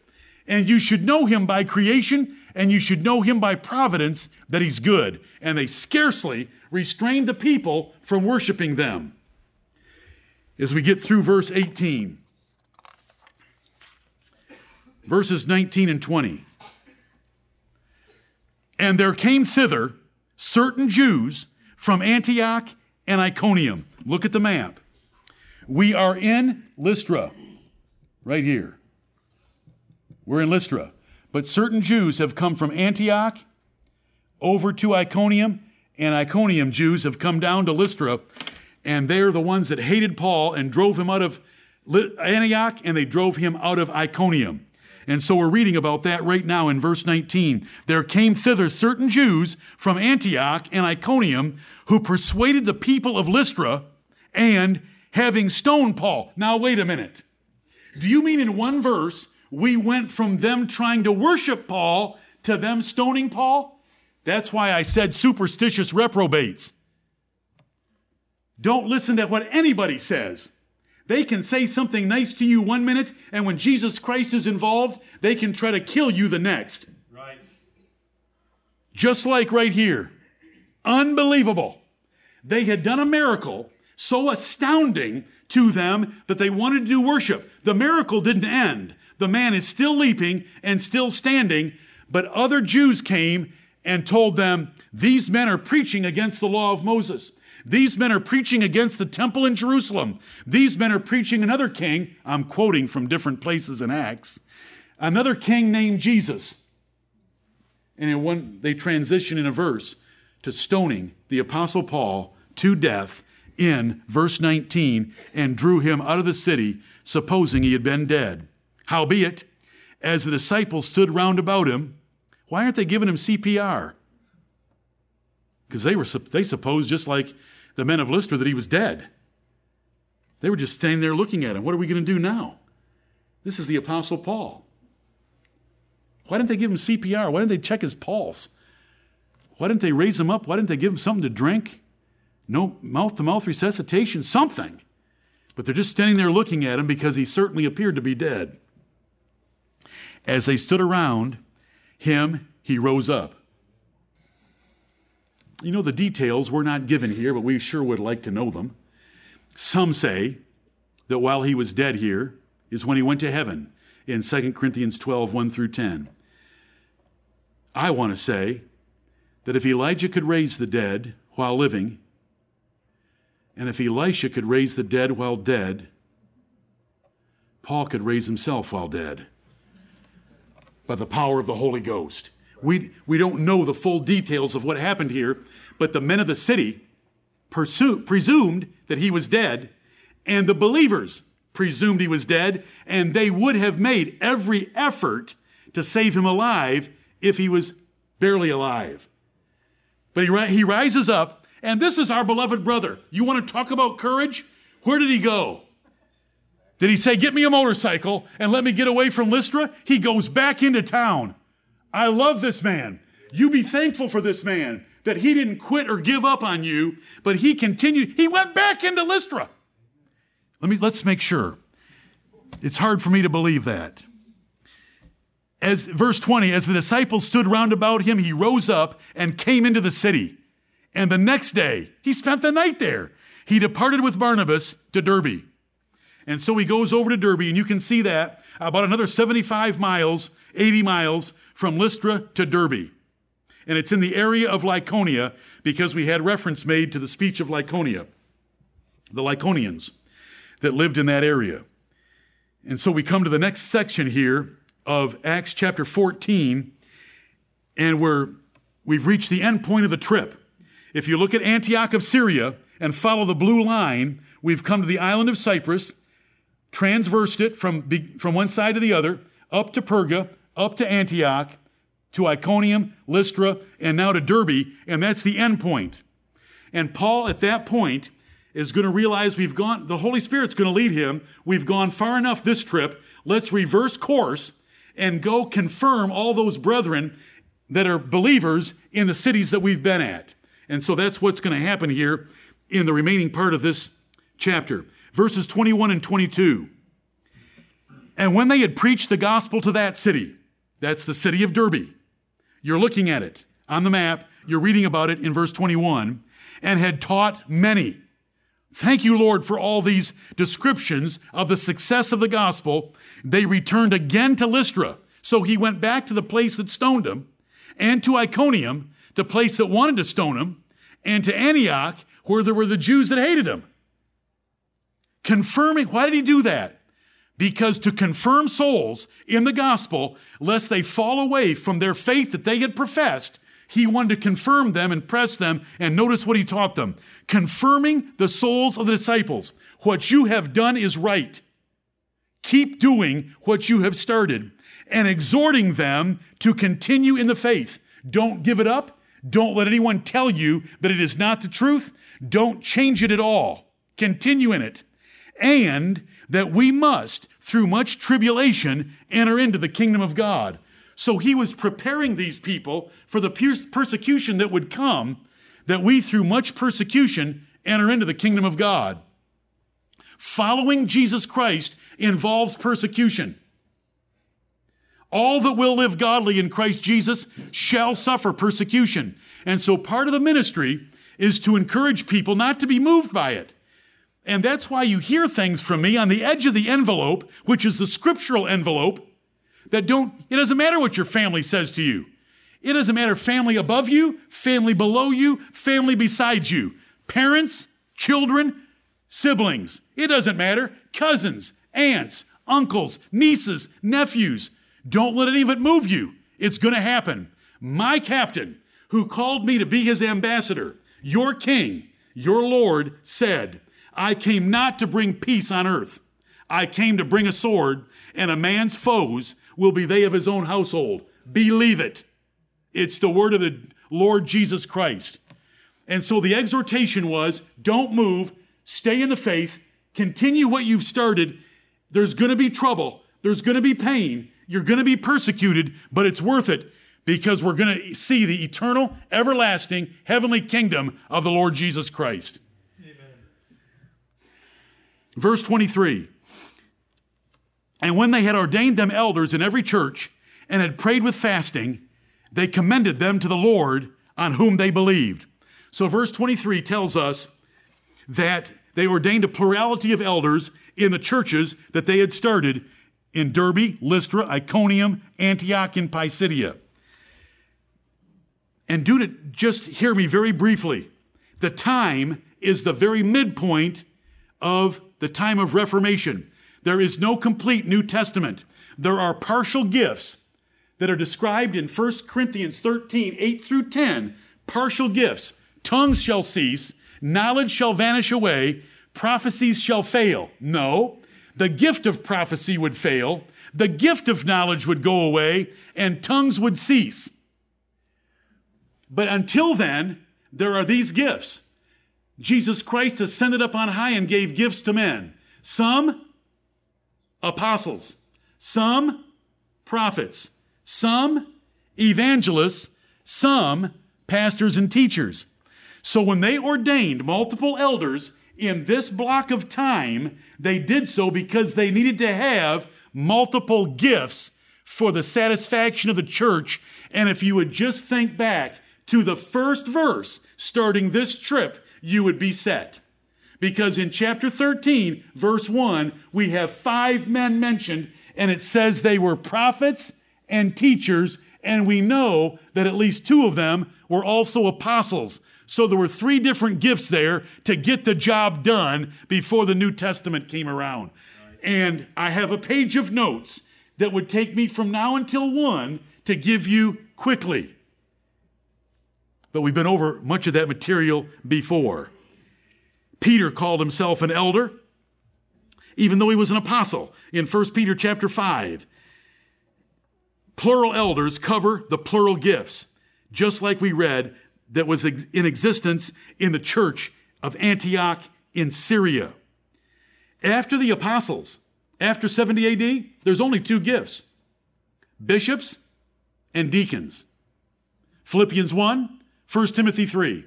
and you should know him by creation, and you should know him by providence that he's good. And they scarcely restrained the people from worshiping them. As we get through verse 18, verses 19 and 20. And there came thither certain Jews from Antioch and Iconium. Look at the map. We are in Lystra, right here. We're in Lystra. But certain Jews have come from Antioch over to Iconium, and Iconium Jews have come down to Lystra, and they're the ones that hated Paul and drove him out of Antioch, and they drove him out of Iconium. And so we're reading about that right now in verse 19. There came thither certain Jews from Antioch and Iconium who persuaded the people of Lystra and having stoned Paul. Now, wait a minute. Do you mean in one verse we went from them trying to worship Paul to them stoning Paul? That's why I said superstitious reprobates. Don't listen to what anybody says. They can say something nice to you one minute, and when Jesus Christ is involved, they can try to kill you the next. Right. Just like right here. Unbelievable. They had done a miracle so astounding to them that they wanted to do worship. The miracle didn't end. The man is still leaping and still standing, but other Jews came and told them, These men are preaching against the law of Moses. These men are preaching against the temple in Jerusalem. These men are preaching another king. I'm quoting from different places in Acts. Another king named Jesus. And in one, they transition in a verse to stoning the Apostle Paul to death in verse 19 and drew him out of the city, supposing he had been dead. Howbeit, as the disciples stood round about him, why aren't they giving him CPR? Because they were they supposed just like the men of Lystra that he was dead. They were just standing there looking at him. What are we going to do now? This is the Apostle Paul. Why didn't they give him CPR? Why didn't they check his pulse? Why didn't they raise him up? Why didn't they give him something to drink? No mouth to mouth resuscitation, something. But they're just standing there looking at him because he certainly appeared to be dead. As they stood around him, he rose up. You know, the details were not given here, but we sure would like to know them. Some say that while he was dead here is when he went to heaven in 2 Corinthians 12, 1 through 10. I want to say that if Elijah could raise the dead while living, and if Elisha could raise the dead while dead, Paul could raise himself while dead by the power of the Holy Ghost. We, we don't know the full details of what happened here, but the men of the city presumed that he was dead, and the believers presumed he was dead, and they would have made every effort to save him alive if he was barely alive. But he, he rises up, and this is our beloved brother. You want to talk about courage? Where did he go? Did he say, Get me a motorcycle and let me get away from Lystra? He goes back into town. I love this man. You be thankful for this man that he didn't quit or give up on you, but he continued. He went back into Lystra. Let me let's make sure. It's hard for me to believe that. As verse 20, as the disciples stood round about him, he rose up and came into the city. And the next day, he spent the night there. He departed with Barnabas to Derbe. And so he goes over to Derbe, and you can see that about another 75 miles, 80 miles from Lystra to Derbe. And it's in the area of Lycaonia because we had reference made to the speech of Lycaonia, the Lycaonians that lived in that area. And so we come to the next section here of Acts chapter 14, and we're, we've reached the end point of the trip. If you look at Antioch of Syria and follow the blue line, we've come to the island of Cyprus, transversed it from, from one side to the other, up to Perga, up to Antioch, to Iconium, Lystra, and now to Derbe, and that's the end point. And Paul, at that point, is going to realize we've gone, the Holy Spirit's going to lead him. We've gone far enough this trip. Let's reverse course and go confirm all those brethren that are believers in the cities that we've been at. And so that's what's going to happen here in the remaining part of this chapter. Verses 21 and 22. And when they had preached the gospel to that city, That's the city of Derbe, You're looking at it on the map, you're reading about it in verse 21, and had taught many. Thank you, Lord, for all these descriptions of the success of the gospel. They returned again to Lystra. So he went back to the place that stoned him, and to Iconium, the place that wanted to stone him, and to Antioch, where there were the Jews that hated him. Confirming, why did he do that? Because to confirm souls in the gospel, lest they fall away from their faith that they had professed, he wanted to confirm them and press them. And notice what he taught them confirming the souls of the disciples. What you have done is right. Keep doing what you have started and exhorting them to continue in the faith. Don't give it up. Don't let anyone tell you that it is not the truth. Don't change it at all. Continue in it. And that we must, through much tribulation, enter into the kingdom of God. So he was preparing these people for the persecution that would come, that we, through much persecution, enter into the kingdom of God. Following Jesus Christ involves persecution. All that will live godly in Christ Jesus shall suffer persecution. And so part of the ministry is to encourage people not to be moved by it. And that's why you hear things from me on the edge of the envelope, which is the scriptural envelope, that don't, it doesn't matter what your family says to you. It doesn't matter family above you, family below you, family beside you, parents, children, siblings. It doesn't matter. Cousins, aunts, uncles, nieces, nephews. Don't let any of it move you. It's going to happen. My captain, who called me to be his ambassador, your king, your Lord, said, I came not to bring peace on earth. I came to bring a sword, and a man's foes will be they of his own household. Believe it. It's the word of the Lord Jesus Christ. And so the exhortation was don't move, stay in the faith, continue what you've started. There's going to be trouble, there's going to be pain, you're going to be persecuted, but it's worth it because we're going to see the eternal, everlasting, heavenly kingdom of the Lord Jesus Christ. Verse 23 And when they had ordained them elders in every church and had prayed with fasting, they commended them to the Lord on whom they believed. So, verse 23 tells us that they ordained a plurality of elders in the churches that they had started in Derbe, Lystra, Iconium, Antioch, and Pisidia. And just hear me very briefly. The time is the very midpoint of the time of Reformation. There is no complete New Testament. There are partial gifts that are described in 1 Corinthians 13, 8 through 10. Partial gifts. Tongues shall cease, knowledge shall vanish away, prophecies shall fail. No, the gift of prophecy would fail, the gift of knowledge would go away, and tongues would cease. But until then, there are these gifts. Jesus Christ ascended up on high and gave gifts to men. Some apostles, some prophets, some evangelists, some pastors and teachers. So when they ordained multiple elders in this block of time, they did so because they needed to have multiple gifts for the satisfaction of the church. And if you would just think back to the first verse starting this trip, you would be set. Because in chapter 13, verse 1, we have five men mentioned, and it says they were prophets and teachers, and we know that at least two of them were also apostles. So there were three different gifts there to get the job done before the New Testament came around. And I have a page of notes that would take me from now until one to give you quickly. But we've been over much of that material before. Peter called himself an elder, even though he was an apostle in 1 Peter chapter 5. Plural elders cover the plural gifts, just like we read that was in existence in the church of Antioch in Syria. After the apostles, after 70 AD, there's only two gifts bishops and deacons. Philippians 1, 1 Timothy 3.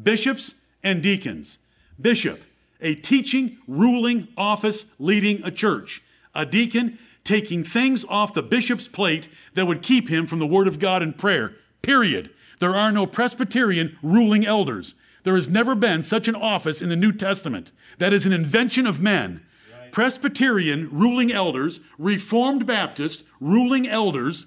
Bishops and deacons. Bishop, a teaching, ruling office leading a church. A deacon taking things off the bishop's plate that would keep him from the Word of God and prayer. Period. There are no Presbyterian ruling elders. There has never been such an office in the New Testament. That is an invention of men. Right. Presbyterian ruling elders, Reformed Baptist ruling elders,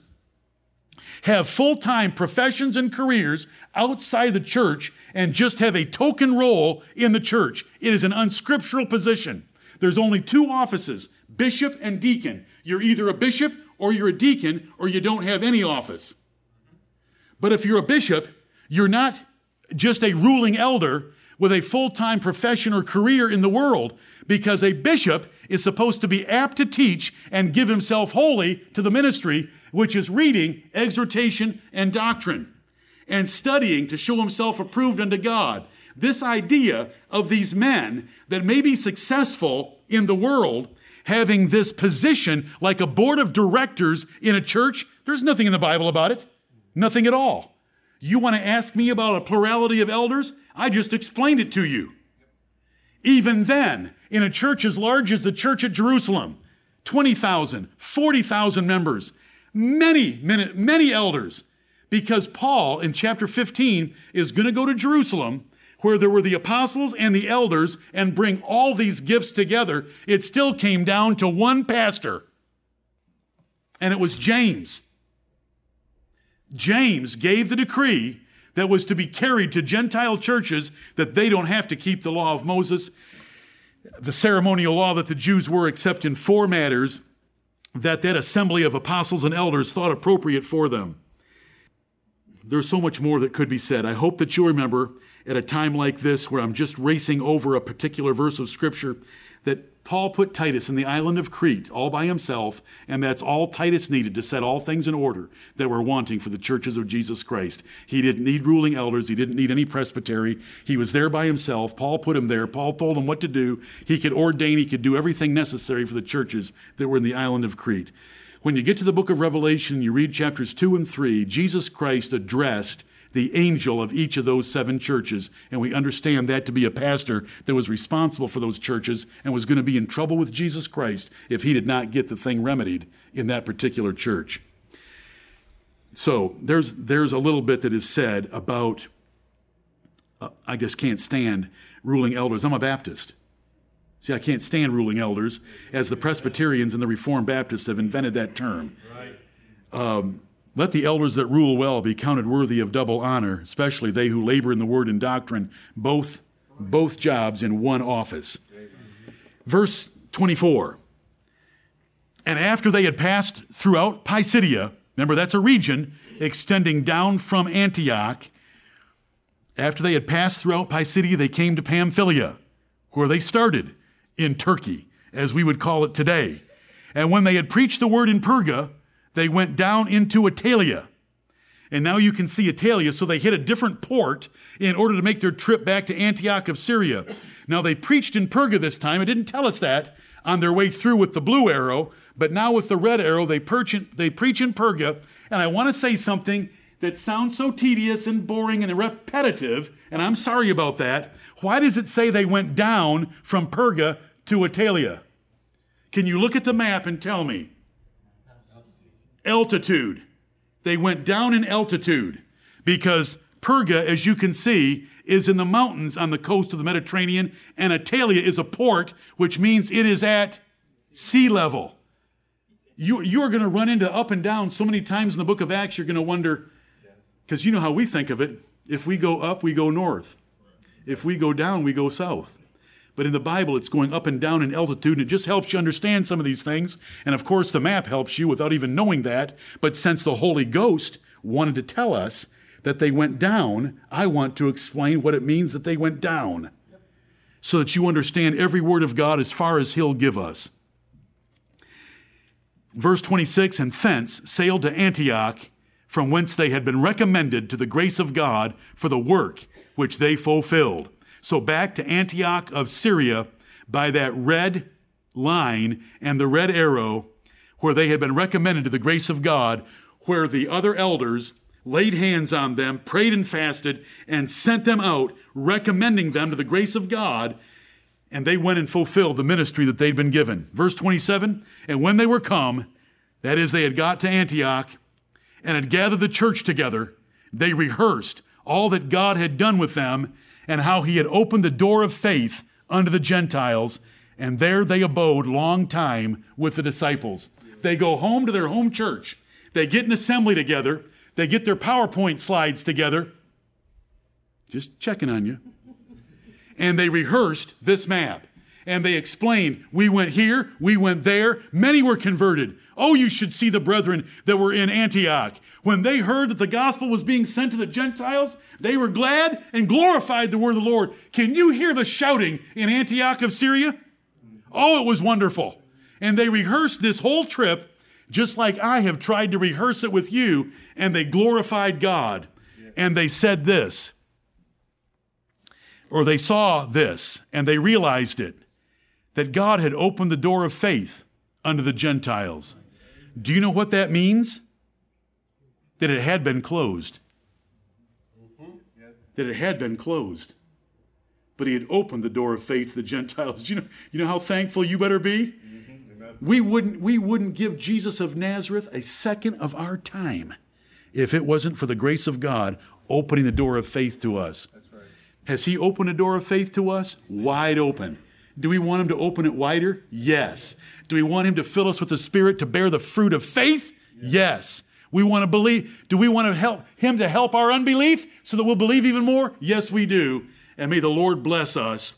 have full time professions and careers outside the church and just have a token role in the church. It is an unscriptural position. There's only two offices bishop and deacon. You're either a bishop or you're a deacon or you don't have any office. But if you're a bishop, you're not just a ruling elder with a full time profession or career in the world because a bishop is supposed to be apt to teach and give himself wholly to the ministry, which is reading, exhortation, and doctrine, and studying to show himself approved unto God. This idea of these men that may be successful in the world having this position like a board of directors in a church, there's nothing in the Bible about it. Nothing at all. You want to ask me about a plurality of elders? I just explained it to you. Even then, in a church as large as the church at Jerusalem, 20,000, 40,000 members, many, many, many elders, because Paul in chapter 15 is going to go to Jerusalem where there were the apostles and the elders and bring all these gifts together. It still came down to one pastor, and it was James. James gave the decree that was to be carried to Gentile churches that they don't have to keep the law of Moses, the ceremonial law that the Jews were, except in four matters that that assembly of apostles and elders thought appropriate for them. There's so much more that could be said. I hope that you remember at a time like this where I'm just racing over a particular verse of Scripture Paul put Titus in the island of Crete all by himself, and that's all Titus needed to set all things in order that were wanting for the churches of Jesus Christ. He didn't need ruling elders, he didn't need any presbytery. He was there by himself. Paul put him there. Paul told him what to do. He could ordain, he could do everything necessary for the churches that were in the island of Crete. When you get to the book of Revelation, you read chapters 2 and 3, Jesus Christ addressed the angel of each of those seven churches. And we understand that to be a pastor that was responsible for those churches and was going to be in trouble with Jesus Christ if he did not get the thing remedied in that particular church. So there's, there's a little bit that is said about, uh, I just can't stand ruling elders. I'm a Baptist. See, I can't stand ruling elders, as the Presbyterians and the Reformed Baptists have invented that term. Um, let the elders that rule well be counted worthy of double honor, especially they who labor in the word and doctrine, both, both jobs in one office. Verse 24. And after they had passed throughout Pisidia, remember that's a region extending down from Antioch. After they had passed throughout Pisidia, they came to Pamphylia, where they started in Turkey, as we would call it today. And when they had preached the word in Perga, they went down into Attalia. And now you can see Attalia, so they hit a different port in order to make their trip back to Antioch of Syria. Now they preached in Perga this time. It didn't tell us that on their way through with the blue arrow, but now with the red arrow, they, in, they preach in Perga. And I want to say something that sounds so tedious and boring and repetitive, and I'm sorry about that. Why does it say they went down from Perga to Attalia? Can you look at the map and tell me? Altitude. They went down in altitude because Perga, as you can see, is in the mountains on the coast of the Mediterranean, and Attalia is a port, which means it is at sea level. You, you are going to run into up and down so many times in the book of Acts, you're going to wonder, because you know how we think of it. If we go up, we go north. If we go down, we go south. But in the Bible, it's going up and down in altitude, and it just helps you understand some of these things. And of course, the map helps you without even knowing that. But since the Holy Ghost wanted to tell us that they went down, I want to explain what it means that they went down so that you understand every word of God as far as He'll give us. Verse 26 And thence sailed to Antioch, from whence they had been recommended to the grace of God for the work which they fulfilled. So back to Antioch of Syria by that red line and the red arrow where they had been recommended to the grace of God, where the other elders laid hands on them, prayed and fasted, and sent them out, recommending them to the grace of God. And they went and fulfilled the ministry that they'd been given. Verse 27 And when they were come, that is, they had got to Antioch and had gathered the church together, they rehearsed all that God had done with them and how he had opened the door of faith unto the Gentiles. And there they abode long time with the disciples. They go home to their home church. They get an assembly together. They get their PowerPoint slides together. Just checking on you. And they rehearsed this map. And they explained, we went here, we went there. Many were converted. Oh, you should see the brethren that were in Antioch. When they heard that the gospel was being sent to the Gentiles, they were glad and glorified the word of the Lord. Can you hear the shouting in Antioch of Syria? Oh, it was wonderful. And they rehearsed this whole trip just like I have tried to rehearse it with you, and they glorified God. And they said this, or they saw this, and they realized it that God had opened the door of faith unto the Gentiles. Do you know what that means? That it had been closed. Mm-hmm. That it had been closed. But he had opened the door of faith to the Gentiles. Do you know, you know how thankful you better be? Mm-hmm. We wouldn't, we wouldn't give Jesus of Nazareth a second of our time if it wasn't for the grace of God opening the door of faith to us. Right. Has He opened a door of faith to us? Wide open. Do we want Him to open it wider? Yes. Do we want Him to fill us with the Spirit to bear the fruit of faith? Yes. yes. We want to believe. Do we want to help Him to help our unbelief so that we'll believe even more? Yes, we do. And may the Lord bless us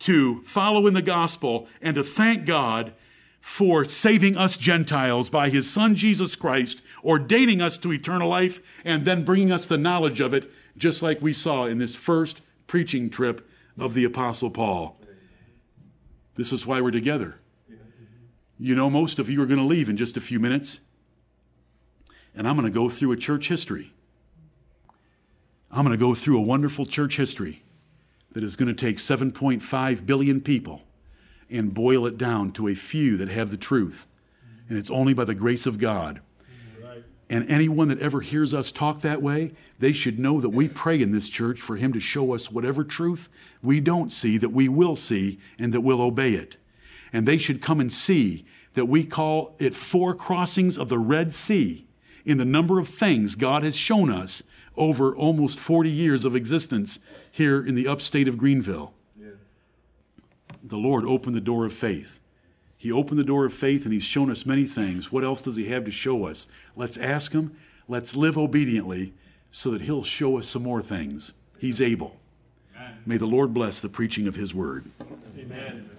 to follow in the gospel and to thank God for saving us Gentiles by his Son Jesus Christ, ordaining us to eternal life, and then bringing us the knowledge of it, just like we saw in this first preaching trip of the Apostle Paul. This is why we're together. You know, most of you are going to leave in just a few minutes, and I'm going to go through a church history. I'm going to go through a wonderful church history that is going to take 7.5 billion people and boil it down to a few that have the truth. And it's only by the grace of God. And anyone that ever hears us talk that way, they should know that we pray in this church for Him to show us whatever truth we don't see, that we will see, and that we'll obey it. And they should come and see that we call it four crossings of the Red Sea in the number of things God has shown us over almost 40 years of existence here in the upstate of Greenville the Lord opened the door of faith. He opened the door of faith and He's shown us many things. What else does He have to show us? Let's ask Him. Let's live obediently so that He'll show us some more things. He's able. Amen. May the Lord bless the preaching of His word. Amen.